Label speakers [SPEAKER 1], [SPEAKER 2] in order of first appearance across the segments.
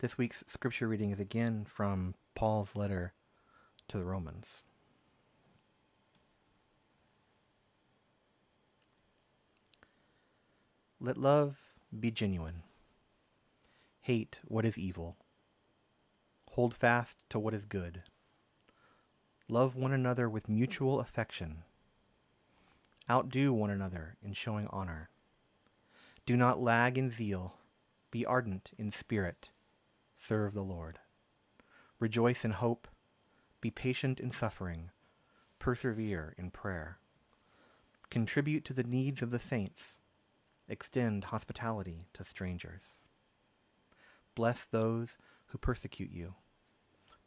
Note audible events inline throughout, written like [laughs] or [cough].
[SPEAKER 1] This week's scripture reading is again from Paul's letter to the Romans. Let love be genuine. Hate what is evil. Hold fast to what is good. Love one another with mutual affection. Outdo one another in showing honor. Do not lag in zeal. Be ardent in spirit. Serve the Lord. Rejoice in hope. Be patient in suffering. Persevere in prayer. Contribute to the needs of the saints. Extend hospitality to strangers. Bless those who persecute you.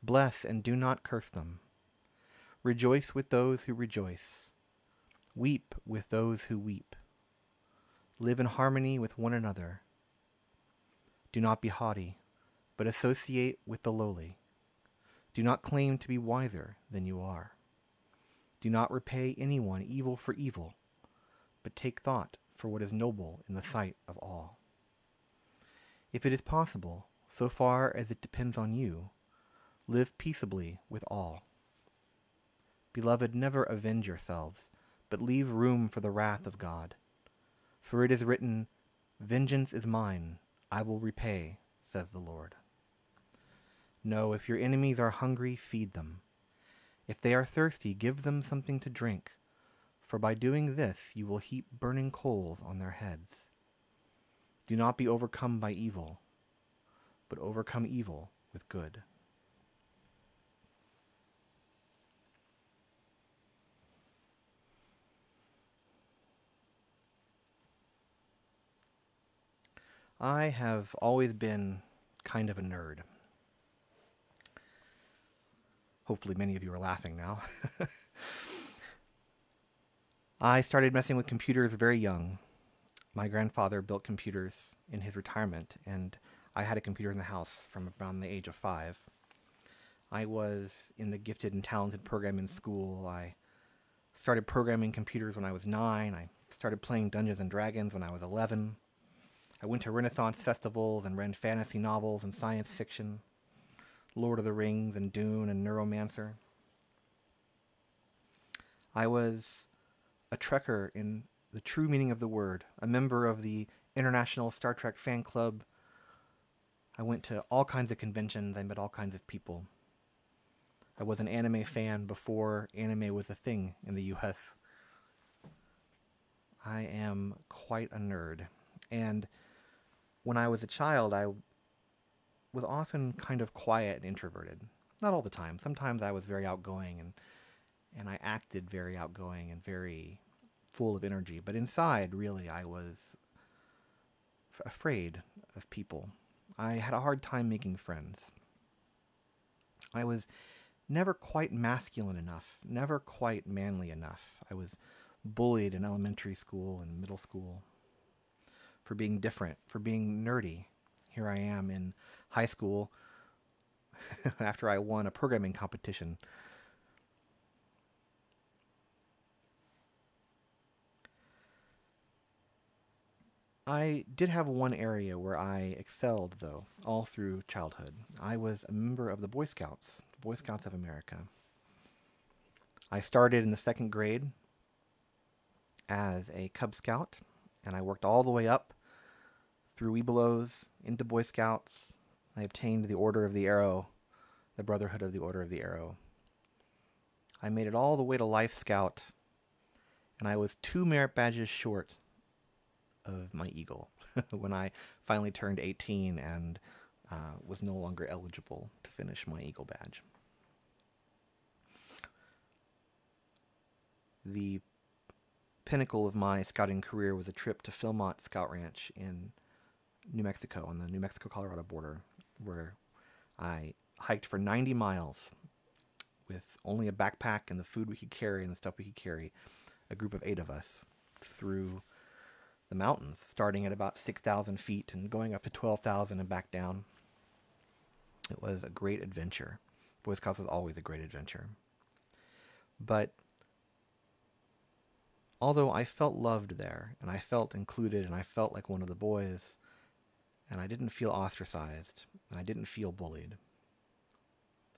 [SPEAKER 1] Bless and do not curse them. Rejoice with those who rejoice. Weep with those who weep. Live in harmony with one another. Do not be haughty, but associate with the lowly. Do not claim to be wiser than you are. Do not repay anyone evil for evil, but take thought for what is noble in the sight of all. If it is possible, so far as it depends on you, live peaceably with all. Beloved, never avenge yourselves, but leave room for the wrath of God. For it is written, Vengeance is mine, I will repay, says the Lord. No, if your enemies are hungry, feed them. If they are thirsty, give them something to drink for by doing this you will heap burning coals on their heads. Do not be overcome by evil, but overcome evil with good. I have always been kind of a nerd. Hopefully, many of you are laughing now. [laughs] I started messing with computers very young. My grandfather built computers in his retirement, and I had a computer in the house from around the age of five. I was in the gifted and talented program in school. I started programming computers when I was nine. I started playing Dungeons and Dragons when I was 11. I went to Renaissance festivals and read fantasy novels and science fiction, Lord of the Rings and Dune and Neuromancer. I was a Trekker in the true meaning of the word, a member of the International Star Trek Fan Club. I went to all kinds of conventions, I met all kinds of people. I was an anime fan before anime was a thing in the US. I am quite a nerd. And when I was a child, I was often kind of quiet and introverted. Not all the time. Sometimes I was very outgoing and and I acted very outgoing and very full of energy. But inside, really, I was f- afraid of people. I had a hard time making friends. I was never quite masculine enough, never quite manly enough. I was bullied in elementary school and middle school for being different, for being nerdy. Here I am in high school [laughs] after I won a programming competition I did have one area where I excelled, though, all through childhood. I was a member of the Boy Scouts, the Boy Scouts of America. I started in the second grade as a Cub Scout, and I worked all the way up through Webelos into Boy Scouts. I obtained the Order of the Arrow, the Brotherhood of the Order of the Arrow. I made it all the way to Life Scout, and I was two merit badges short of my Eagle [laughs] when I finally turned 18 and uh, was no longer eligible to finish my Eagle badge. The pinnacle of my scouting career was a trip to Philmont Scout Ranch in New Mexico on the New Mexico Colorado border, where I hiked for 90 miles with only a backpack and the food we could carry and the stuff we could carry, a group of eight of us through the mountains, starting at about 6,000 feet and going up to 12,000 and back down. It was a great adventure. Boy Scouts was always a great adventure. But although I felt loved there and I felt included and I felt like one of the boys, And I didn't feel ostracized, and I didn't feel bullied,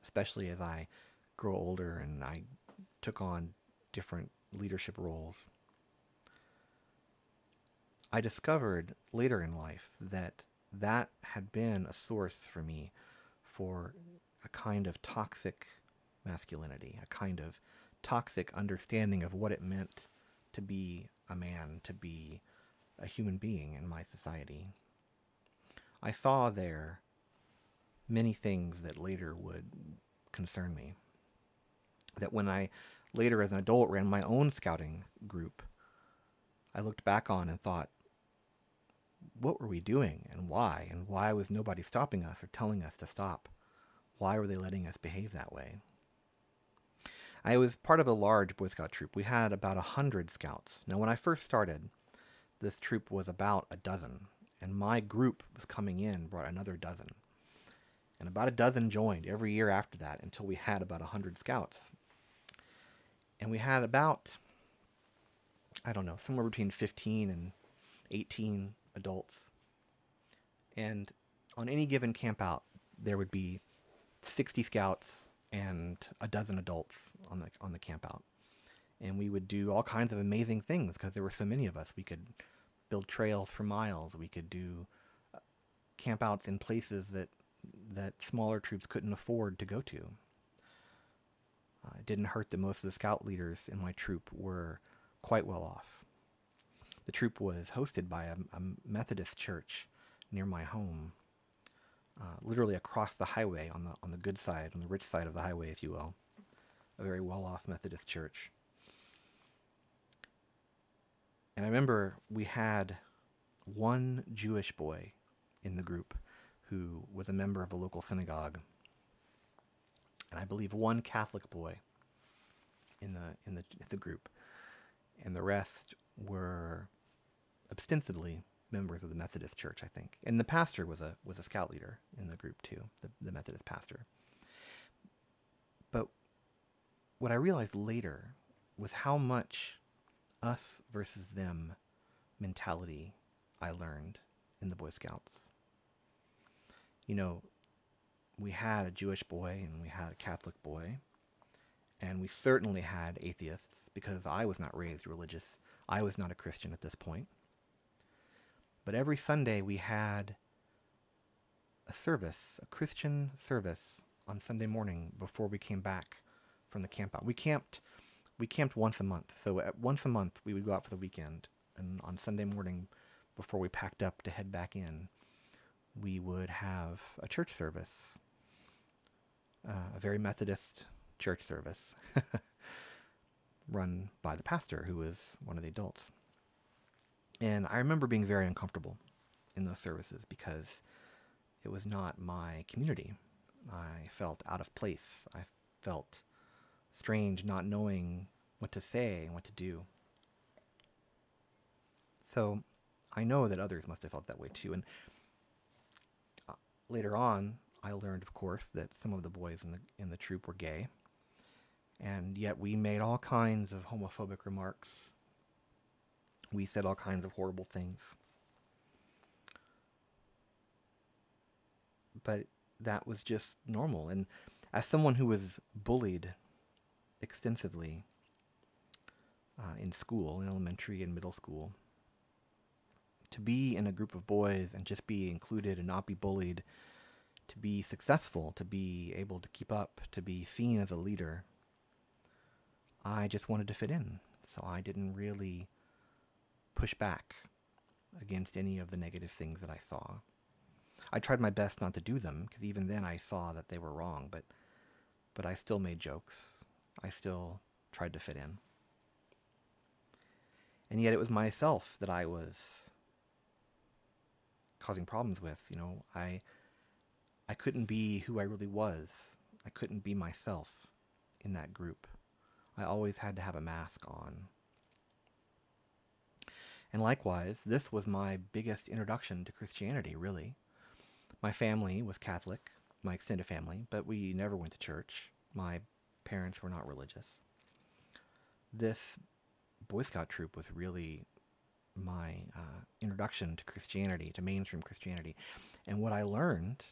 [SPEAKER 1] especially as I grow older and I took on different leadership roles. I discovered later in life that that had been a source for me for a kind of toxic masculinity, a kind of toxic understanding of what it meant to be a man, to be a human being in my society. I saw there many things that later would concern me. That when I later as an adult ran my own scouting group, I looked back on and thought, what were we doing and why? And why was nobody stopping us or telling us to stop? Why were they letting us behave that way? I was part of a large Boy Scout troop. We had about a hundred scouts. Now, when I first started, this troop was about a dozen, and my group was coming in, brought another dozen. And about a dozen joined every year after that until we had about a hundred scouts. And we had about, I don't know, somewhere between 15 and 18 adults. And on any given campout, there would be 60 scouts and a dozen adults on the on the camp out. And we would do all kinds of amazing things because there were so many of us. We could build trails for miles. We could do uh, campouts in places that that smaller troops couldn't afford to go to. Uh, it didn't hurt that most of the scout leaders in my troop were quite well off. The troop was hosted by a, a Methodist church near my home, uh, literally across the highway on the on the good side, on the rich side of the highway, if you will, a very well-off Methodist church. And I remember we had one Jewish boy in the group who was a member of a local synagogue, and I believe one Catholic boy in the in the the group, and the rest were ostensibly members of the Methodist Church, I think. And the pastor was a was a scout leader in the group too, the, the Methodist pastor. But what I realized later was how much us versus them mentality I learned in the Boy Scouts. You know, we had a Jewish boy and we had a Catholic boy, and we certainly had atheists because I was not raised religious. I was not a Christian at this point. But every Sunday we had a service, a Christian service on Sunday morning before we came back from the camp out. We camped we camped once a month. So at, once a month we would go out for the weekend and on Sunday morning before we packed up to head back in, we would have a church service. Uh, a very Methodist church service [laughs] run by the pastor who was one of the adults. And I remember being very uncomfortable in those services because it was not my community. I felt out of place. I felt strange not knowing what to say and what to do. So I know that others must have felt that way too. And uh, later on, I learned, of course, that some of the boys in the in the troop were gay, and yet we made all kinds of homophobic remarks we said all kinds of horrible things. But that was just normal. And as someone who was bullied extensively uh, in school, in elementary and middle school, to be in a group of boys and just be included and not be bullied, to be successful, to be able to keep up, to be seen as a leader, I just wanted to fit in. So I didn't really push back against any of the negative things that I saw. I tried my best not to do them because even then I saw that they were wrong, but but I still made jokes. I still tried to fit in. And yet it was myself that I was causing problems with, you know. I I couldn't be who I really was. I couldn't be myself in that group. I always had to have a mask on. And likewise, this was my biggest introduction to Christianity, really. My family was Catholic, my extended family, but we never went to church. My parents were not religious. This Boy Scout troop was really my uh, introduction to Christianity, to mainstream Christianity. And what I learned,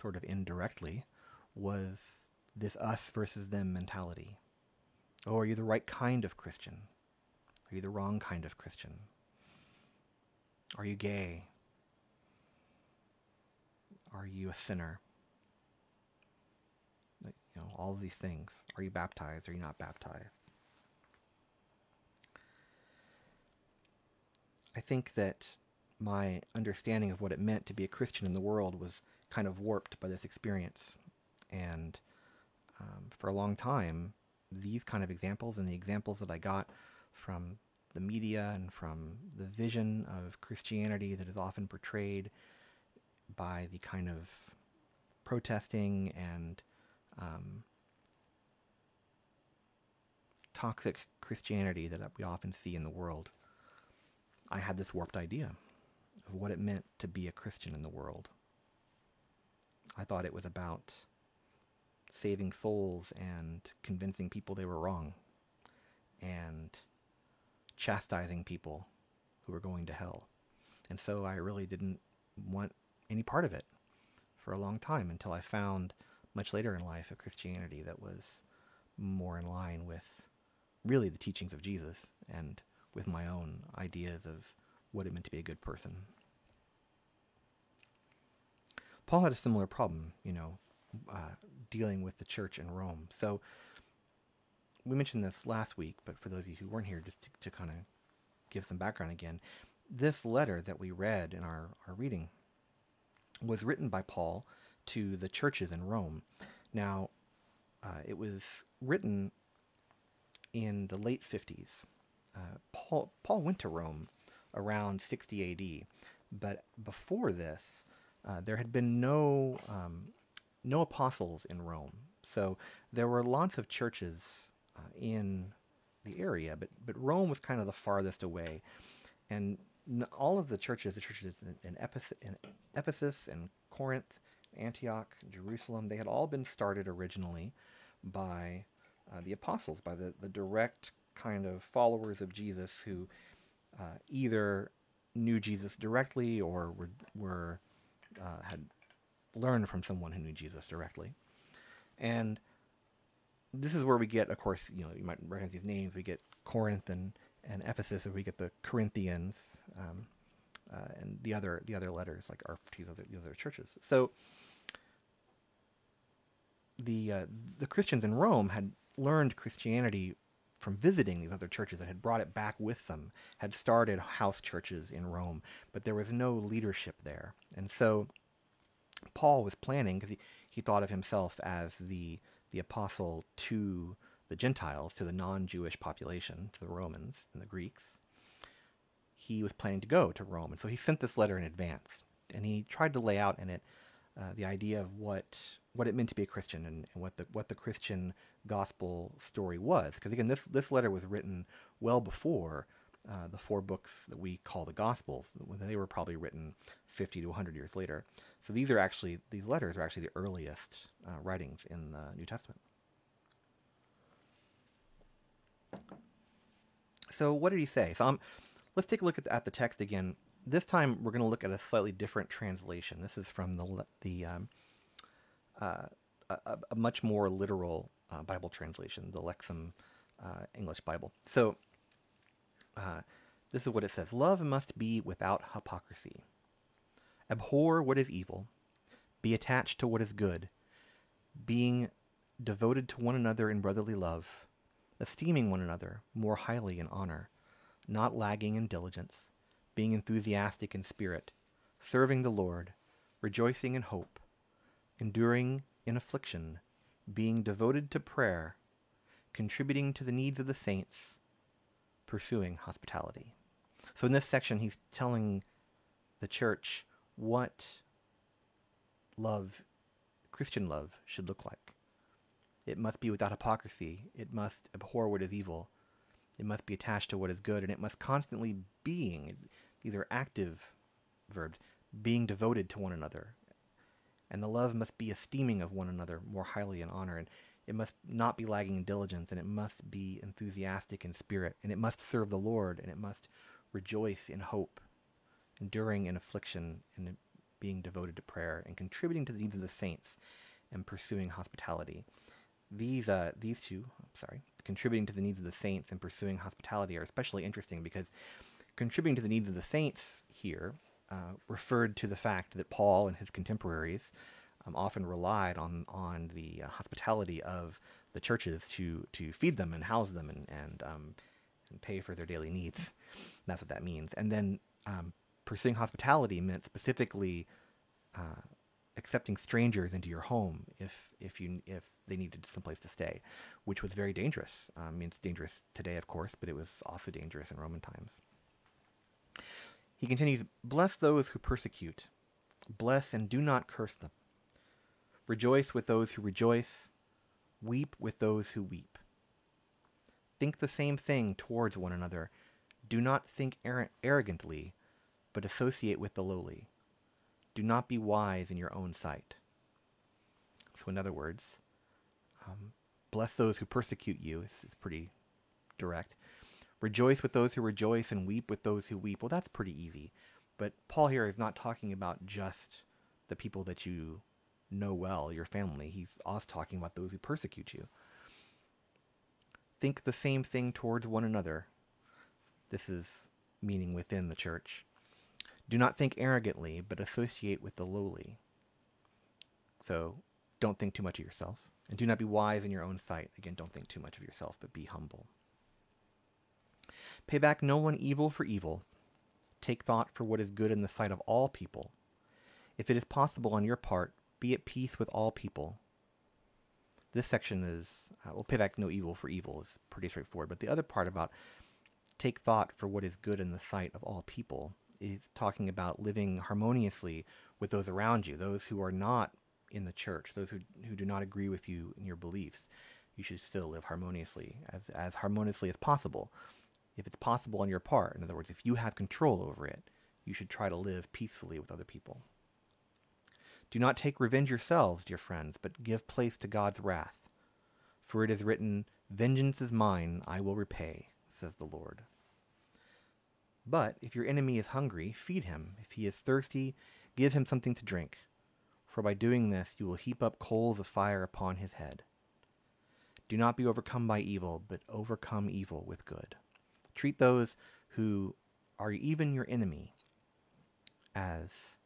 [SPEAKER 1] sort of indirectly, was this us versus them mentality. Oh, are you the right kind of Christian? Are you the wrong kind of Christian? Are you gay? Are you a sinner? You know, all these things. Are you baptized? Are you not baptized? I think that my understanding of what it meant to be a Christian in the world was kind of warped by this experience. And um, for a long time, these kind of examples and the examples that I got from the media and from the vision of Christianity that is often portrayed by the kind of protesting and um, toxic Christianity that we often see in the world I had this warped idea of what it meant to be a Christian in the world. I thought it was about saving souls and convincing people they were wrong and chastising people who were going to hell. And so I really didn't want any part of it for a long time until I found much later in life a Christianity that was more in line with really the teachings of Jesus and with my own ideas of what it meant to be a good person. Paul had a similar problem, you know, uh, dealing with the church in Rome. So we mentioned this last week, but for those of you who weren't here, just to, to kind of give some background again, this letter that we read in our, our reading was written by Paul to the churches in Rome. Now, uh, it was written in the late 50s. Uh, Paul, Paul went to Rome around 60 AD, but before this, uh, there had been no um, no apostles in Rome. So there were lots of churches uh, in the area, but but Rome was kind of the farthest away, and all of the churches, the churches in, in, Ephes- in Ephesus and Corinth, Antioch, Jerusalem, they had all been started originally by uh, the apostles, by the, the direct kind of followers of Jesus who uh, either knew Jesus directly or were, were uh, had learned from someone who knew Jesus directly. And this is where we get, of course, you know, you might recognize these names. We get Corinth and, and Ephesus, or we get the Corinthians um, uh, and the other the other letters, like our these other, the other churches. So the uh, the Christians in Rome had learned Christianity from visiting these other churches and had brought it back with them, had started house churches in Rome, but there was no leadership there. And so Paul was planning, because he, he thought of himself as the, the apostle to the Gentiles, to the non Jewish population, to the Romans and the Greeks. He was planning to go to Rome. And so he sent this letter in advance. And he tried to lay out in it uh, the idea of what what it meant to be a Christian and, and what the what the Christian gospel story was. Because again, this this letter was written well before uh, the four books that we call the Gospels. They were probably written 50 to 100 years later. So these are actually these letters are actually the earliest uh, writings in the New Testament. So what did he say? So um, let's take a look at the, at the text again. This time we're going to look at a slightly different translation. This is from the the um, a, a, much more literal uh, Bible translation, the Lexham uh, English Bible. So uh, this is what it says Love must be without hypocrisy. Abhor what is evil, be attached to what is good, being devoted to one another in brotherly love, esteeming one another more highly in honor, not lagging in diligence, being enthusiastic in spirit, serving the Lord, rejoicing in hope, enduring in affliction, being devoted to prayer, contributing to the needs of the saints, pursuing hospitality. So in this section, he's telling the church what love, Christian love, should look like. It must be without hypocrisy. It must abhor what is evil. It must be attached to what is good, and it must constantly being. These are active verbs. Being devoted to one another, and the love must be esteeming of one another more highly in honor, and it must not be lagging in diligence, and it must be enthusiastic in spirit, and it must serve the Lord, and it must rejoice in hope, enduring in affliction, and being devoted to prayer, and contributing to the needs of the saints, and pursuing hospitality. These uh, these two, I'm sorry, contributing to the needs of the saints and pursuing hospitality are especially interesting because contributing to the needs of the saints here uh, referred to the fact that Paul and his contemporaries um, often relied on on the uh, hospitality of the churches to to feed them and house them and and um, and pay for their daily needs. That's what that means. And then um, pursuing hospitality meant specifically uh, accepting strangers into your home if if you if they needed someplace to stay, which was very dangerous. Um, I mean, it's dangerous today, of course, but it was also dangerous in Roman times. He continues, Bless those who persecute, bless and do not curse them. Rejoice with those who rejoice, weep with those who weep. Think the same thing towards one another. Do not think arrogantly, but associate with the lowly. Do not be wise in your own sight. So, in other words, um, bless those who persecute you. This is pretty direct. Rejoice with those who rejoice and weep with those who weep. Well, that's pretty easy. But Paul here is not talking about just the people that you know well, your family. He's also talking about those who persecute you. Think the same thing towards one another. This is meaning within the church. Do not think arrogantly, but associate with the lowly. So don't think too much of yourself. And do not be wise in your own sight. Again, don't think too much of yourself, but be humble. Pay back no one evil for evil. Take thought for what is good in the sight of all people. If it is possible on your part, be at peace with all people. This section is, uh, well, pay back no evil for evil is pretty straightforward. But the other part about take thought for what is good in the sight of all people is talking about living harmoniously with those around you, those who are not in the church, those who, who do not agree with you in your beliefs. You should still live harmoniously, as, as harmoniously as possible. If it's possible on your part, in other words, if you have control over it, you should try to live peacefully with other people. Do not take revenge yourselves, dear friends, but give place to God's wrath. For it is written, Vengeance is mine, I will repay, says the Lord. But if your enemy is hungry, feed him. If he is thirsty, give him something to drink. For by doing this, you will heap up coals of fire upon his head. Do not be overcome by evil, but overcome evil with good. Treat those who are even your enemy as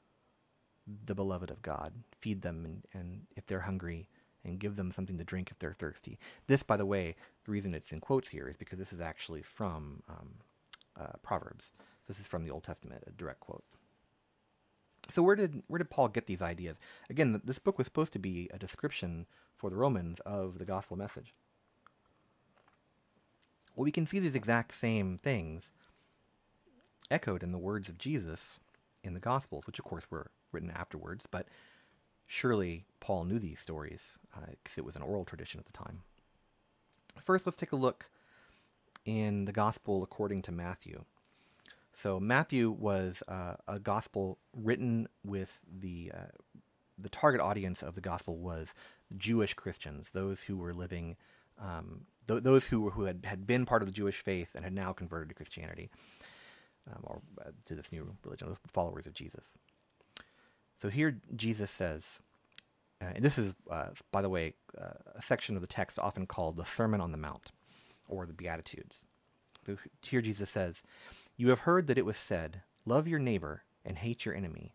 [SPEAKER 1] the beloved of God. Feed them, and, and if they're hungry, and give them something to drink if they're thirsty. This, by the way, the reason it's in quotes here is because this is actually from um, uh, Proverbs. This is from the Old Testament, a direct quote. So where did where did Paul get these ideas? Again, this book was supposed to be a description for the Romans of the gospel message. Well, we can see these exact same things echoed in the words of Jesus in the Gospels, which of course were written afterwards, but surely Paul knew these stories because uh, it was an oral tradition at the time. First, let's take a look in the Gospel according to Matthew. So Matthew was uh, a gospel written with the uh, the target audience of the gospel was Jewish Christians, those who were living, um, th- those who who had, had been part of the Jewish faith and had now converted to Christianity, um, or uh, to this new religion, those followers of Jesus. So here Jesus says, uh, and this is, uh, by the way, uh, a section of the text often called the Sermon on the Mount or the Beatitudes. So here Jesus says, You have heard that it was said, Love your neighbor and hate your enemy.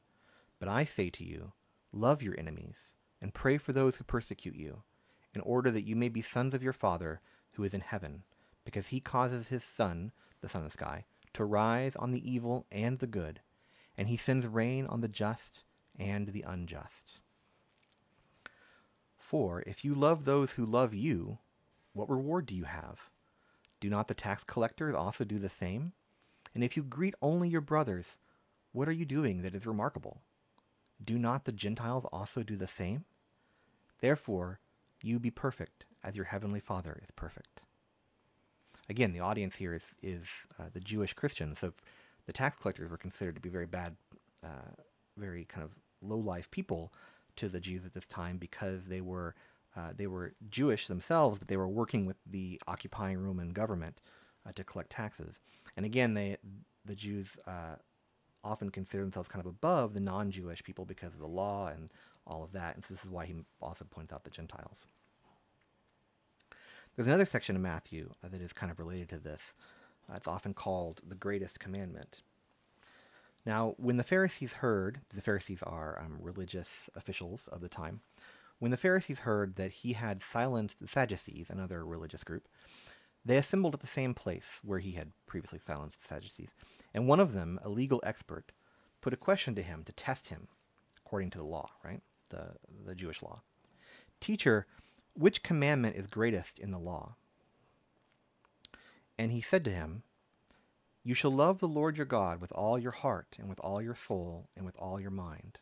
[SPEAKER 1] But I say to you, Love your enemies and pray for those who persecute you, in order that you may be sons of your Father who is in heaven, because he causes his sun, the sun of the sky, to rise on the evil and the good, and he sends rain on the just and the unjust. For if you love those who love you, what reward do you have? Do not the tax collectors also do the same? And if you greet only your brothers, what are you doing that is remarkable? Do not the Gentiles also do the same? Therefore, you be perfect as your heavenly Father is perfect. Again, the audience here is, is uh, the Jewish Christians. So the tax collectors were considered to be very bad, uh, very kind of low life people to the Jews at this time because they were uh, they were Jewish themselves, but they were working with the occupying Roman government uh, to collect taxes. And again, they the Jews uh, often consider themselves kind of above the non-Jewish people because of the law and all of that. And so this is why he also points out the Gentiles. There's another section of Matthew uh, that is kind of related to this. Uh, it's often called the greatest commandment. Now, when the Pharisees heard, the Pharisees are um, religious officials of the time, when the Pharisees heard that he had silenced the Sadducees, another religious group, they assembled at the same place where he had previously silenced the Sadducees, and one of them, a legal expert, put a question to him to test him, according to the law, right? The, the Jewish law. Teacher, which commandment is greatest in the law? And he said to him, You shall love the Lord your God with all your heart, and with all your soul, and with all your mind.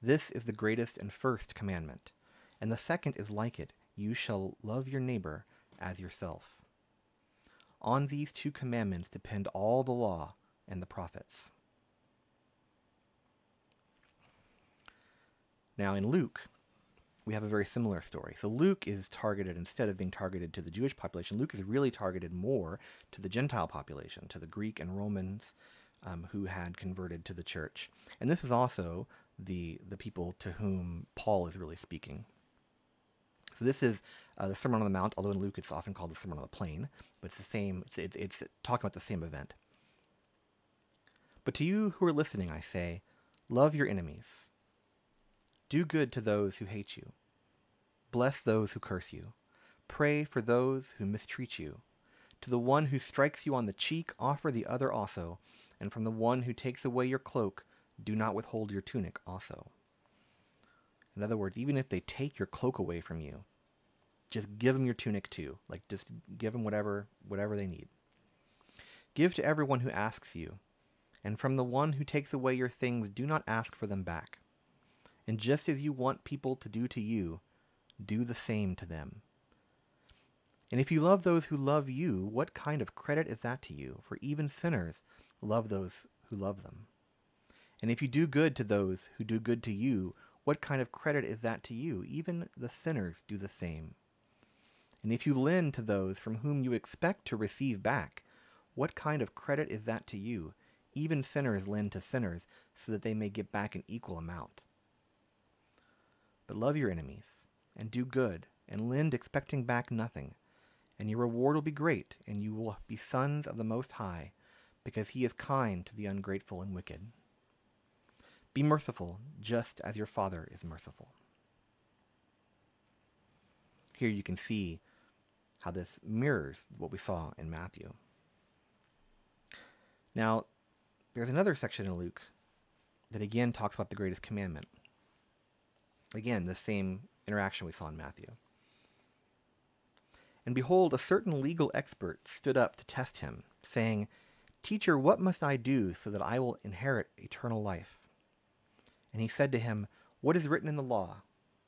[SPEAKER 1] This is the greatest and first commandment. And the second is like it You shall love your neighbor as yourself. On these two commandments depend all the law and the prophets. Now, in Luke, we have a very similar story. So Luke is targeted, instead of being targeted to the Jewish population, Luke is really targeted more to the Gentile population, to the Greek and Romans um, who had converted to the church. And this is also the, the people to whom Paul is really speaking. So this is uh, the Sermon on the Mount, although in Luke it's often called the Sermon on the Plain, but it's the same, it's, it's talking about the same event. But to you who are listening, I say, love your enemies. Do good to those who hate you. Bless those who curse you. Pray for those who mistreat you. To the one who strikes you on the cheek, offer the other also, and from the one who takes away your cloak, do not withhold your tunic also. In other words, even if they take your cloak away from you, just give them your tunic too. Like just give them whatever whatever they need. Give to everyone who asks you, and from the one who takes away your things, do not ask for them back. And just as you want people to do to you, do the same to them. And if you love those who love you, what kind of credit is that to you? For even sinners love those who love them. And if you do good to those who do good to you, what kind of credit is that to you? Even the sinners do the same. And if you lend to those from whom you expect to receive back, what kind of credit is that to you? Even sinners lend to sinners so that they may get back an equal amount. But love your enemies, and do good, and lend expecting back nothing. And your reward will be great, and you will be sons of the Most High, because he is kind to the ungrateful and wicked. Be merciful, just as your Father is merciful. Here you can see how this mirrors what we saw in Matthew. Now, there's another section in Luke that again talks about the greatest commandment. Again, the same interaction we saw in Matthew. And behold, a certain legal expert stood up to test him, saying, Teacher, what must I do so that I will inherit eternal life? And he said to him, What is written in the law?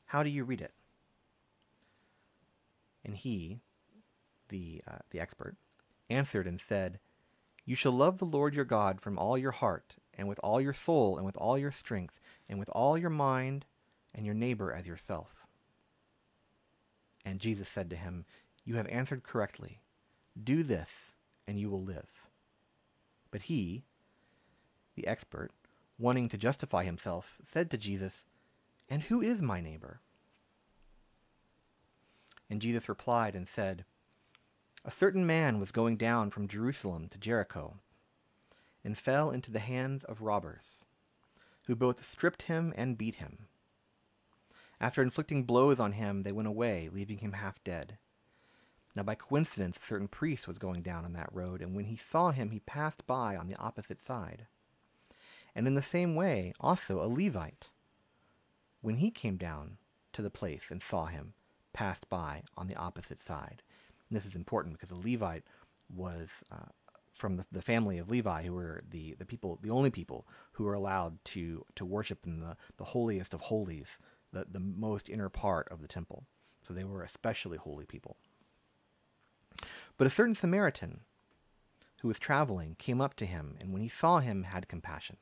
[SPEAKER 1] How do you read it? And he, the, uh, the expert, answered and said, You shall love the Lord your God from all your heart, and with all your soul, and with all your strength, and with all your mind, and your neighbor as yourself. And Jesus said to him, You have answered correctly. Do this, and you will live. But he, the expert, wanting to justify himself, said to Jesus, And who is my neighbor? And Jesus replied and said, A certain man was going down from Jerusalem to Jericho, and fell into the hands of robbers, who both stripped him and beat him after inflicting blows on him, they went away, leaving him half dead. Now, by coincidence, a certain priest was going down on that road, and when he saw him, he passed by on the opposite side. And in the same way, also a Levite, when he came down to the place and saw him, passed by on the opposite side. And this is important because a Levite was uh, from the, the family of Levi, who were the, the people, the only people who were allowed to, to worship in the, the holiest of holies the, the most inner part of the temple. So they were especially holy people. But a certain Samaritan who was traveling came up to him, and when he saw him, had compassion.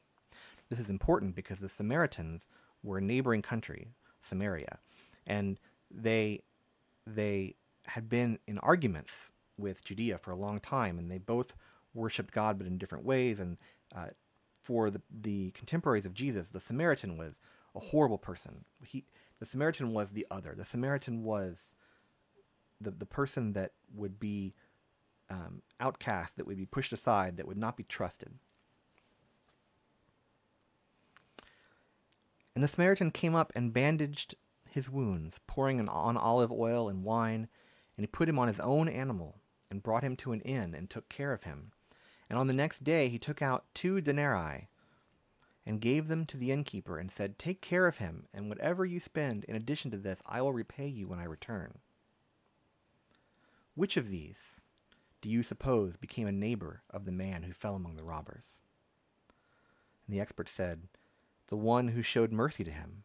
[SPEAKER 1] This is important because the Samaritans were a neighboring country, Samaria, and they they had been in arguments with Judea for a long time, and they both worshipped God, but in different ways. And uh, for the, the contemporaries of Jesus, the Samaritan was a horrible person. He, the Samaritan was the other. The Samaritan was the, the person that would be um, outcast, that would be pushed aside, that would not be trusted. And the Samaritan came up and bandaged his wounds, pouring on olive oil and wine, and he put him on his own animal, and brought him to an inn, and took care of him. And on the next day he took out two denarii, and gave them to the innkeeper, and said, Take care of him, and whatever you spend in addition to this, I will repay you when I return. Which of these do you suppose became a neighbor of the man who fell among the robbers? And the expert said, The one who showed mercy to him.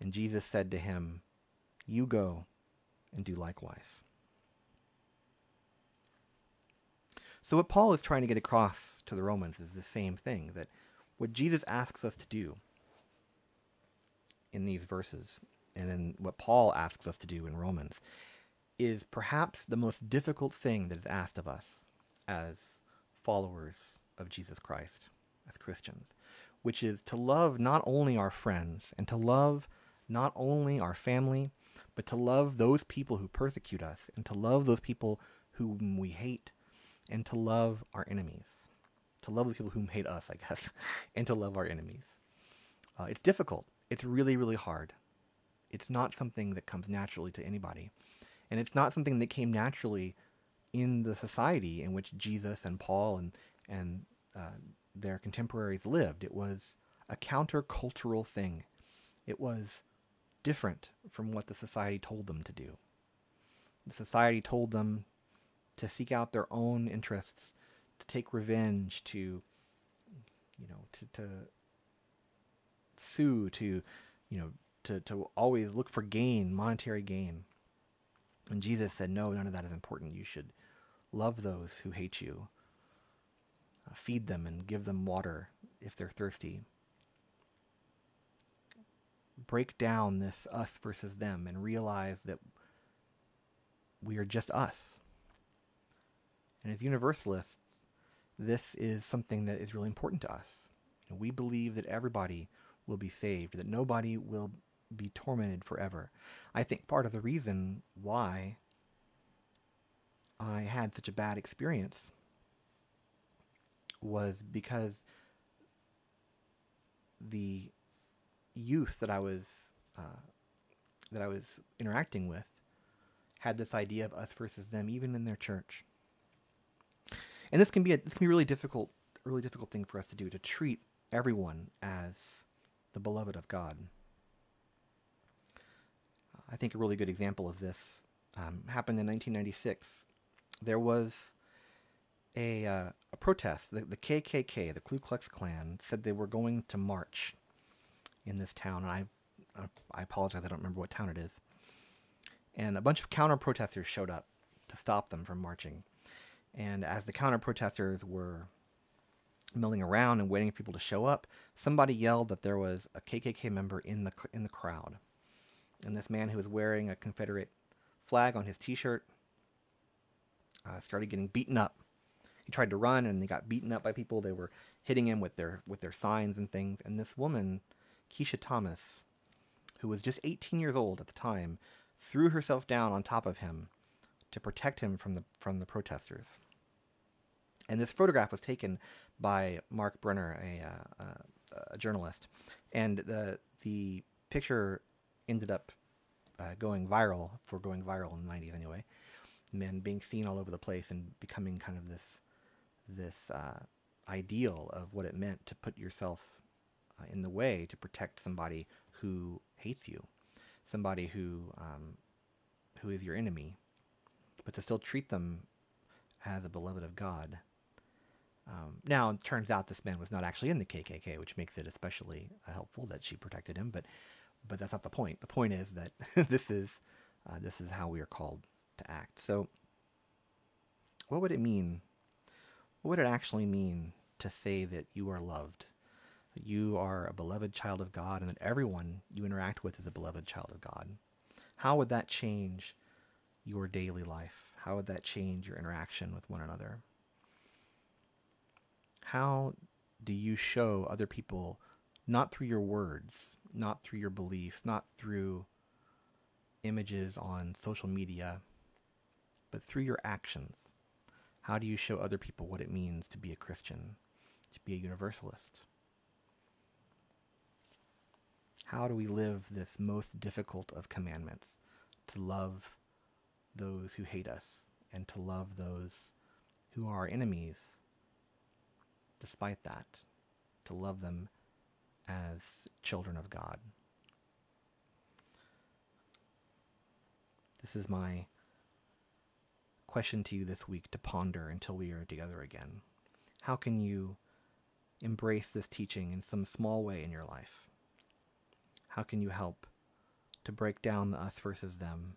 [SPEAKER 1] And Jesus said to him, You go and do likewise. So, what Paul is trying to get across to the Romans is the same thing that what Jesus asks us to do in these verses, and in what Paul asks us to do in Romans, is perhaps the most difficult thing that is asked of us as followers of Jesus Christ, as Christians, which is to love not only our friends and to love not only our family, but to love those people who persecute us and to love those people whom we hate and to love our enemies. To love the people whom hate us, I guess, [laughs] and to love our enemies. Uh, it's difficult. It's really, really hard. It's not something that comes naturally to anybody. And it's not something that came naturally in the society in which Jesus and Paul and, and uh, their contemporaries lived. It was a countercultural thing. It was different from what the society told them to do. The society told them to seek out their own interests, to take revenge, to, you know, to, to sue, to, you know, to, to always look for gain, monetary gain. And Jesus said, no, none of that is important. You should love those who hate you, uh, feed them and give them water if they're thirsty. Break down this us versus them and realize that we are just us. And as universalists, this is something that is really important to us. We believe that everybody will be saved, that nobody will be tormented forever. I think part of the reason why I had such a bad experience was because the youth that I was uh, that I was interacting with had this idea of us versus them, even in their church. And this can be a, this can be really difficult, really difficult thing for us to do to treat everyone as the beloved of God. I think a really good example of this um, happened in 1996. There was a, uh, a protest. The, the KKK, the Ku Klux Klan, said they were going to march in this town. And I, I apologize, I don't remember what town it is. And a bunch of counter protesters showed up to stop them from marching. And as the counter protesters were milling around and waiting for people to show up, somebody yelled that there was a KKK member in the in the crowd and this man who was wearing a Confederate flag on his T-shirt uh, started getting beaten up. He tried to run, and he got beaten up by people. They were hitting him with their with their signs and things. And this woman, Keshia Thomas, who was just 18 years old at the time, threw herself down on top of him to protect him from the from the protesters. And this photograph was taken by Mark Brunner, a, uh, uh, a journalist, and the the picture ended up uh, going viral for going viral in the 90s anyway and being seen all over the place and becoming kind of this this uh, ideal of what it meant to put yourself uh, in the way to protect somebody who hates you somebody who um, who is your enemy but to still treat them as a beloved of God um, now it turns out this man was not actually in the KKK which makes it especially uh, helpful that she protected him but but that's not the point. The point is that [laughs] this is uh, this is how we are called to act. So, what would it mean? What would it actually mean to say that you are loved, that you are a beloved child of God, and that everyone you interact with is a beloved child of God? How would that change your daily life? How would that change your interaction with one another? How do you show other people, not through your words, not through your beliefs, not through images on social media, but through your actions? How do you show other people what it means to be a Christian, to be a universalist? How do we live this most difficult of commandments? To love those who hate us and to love those who are our enemies despite that, to love them as children of God. This is my question to you this week to ponder until we are together again. How can you embrace this teaching in some small way in your life? How can you help to break down the us versus them?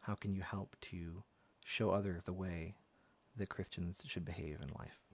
[SPEAKER 1] How can you help to show others the way that Christians should behave in life?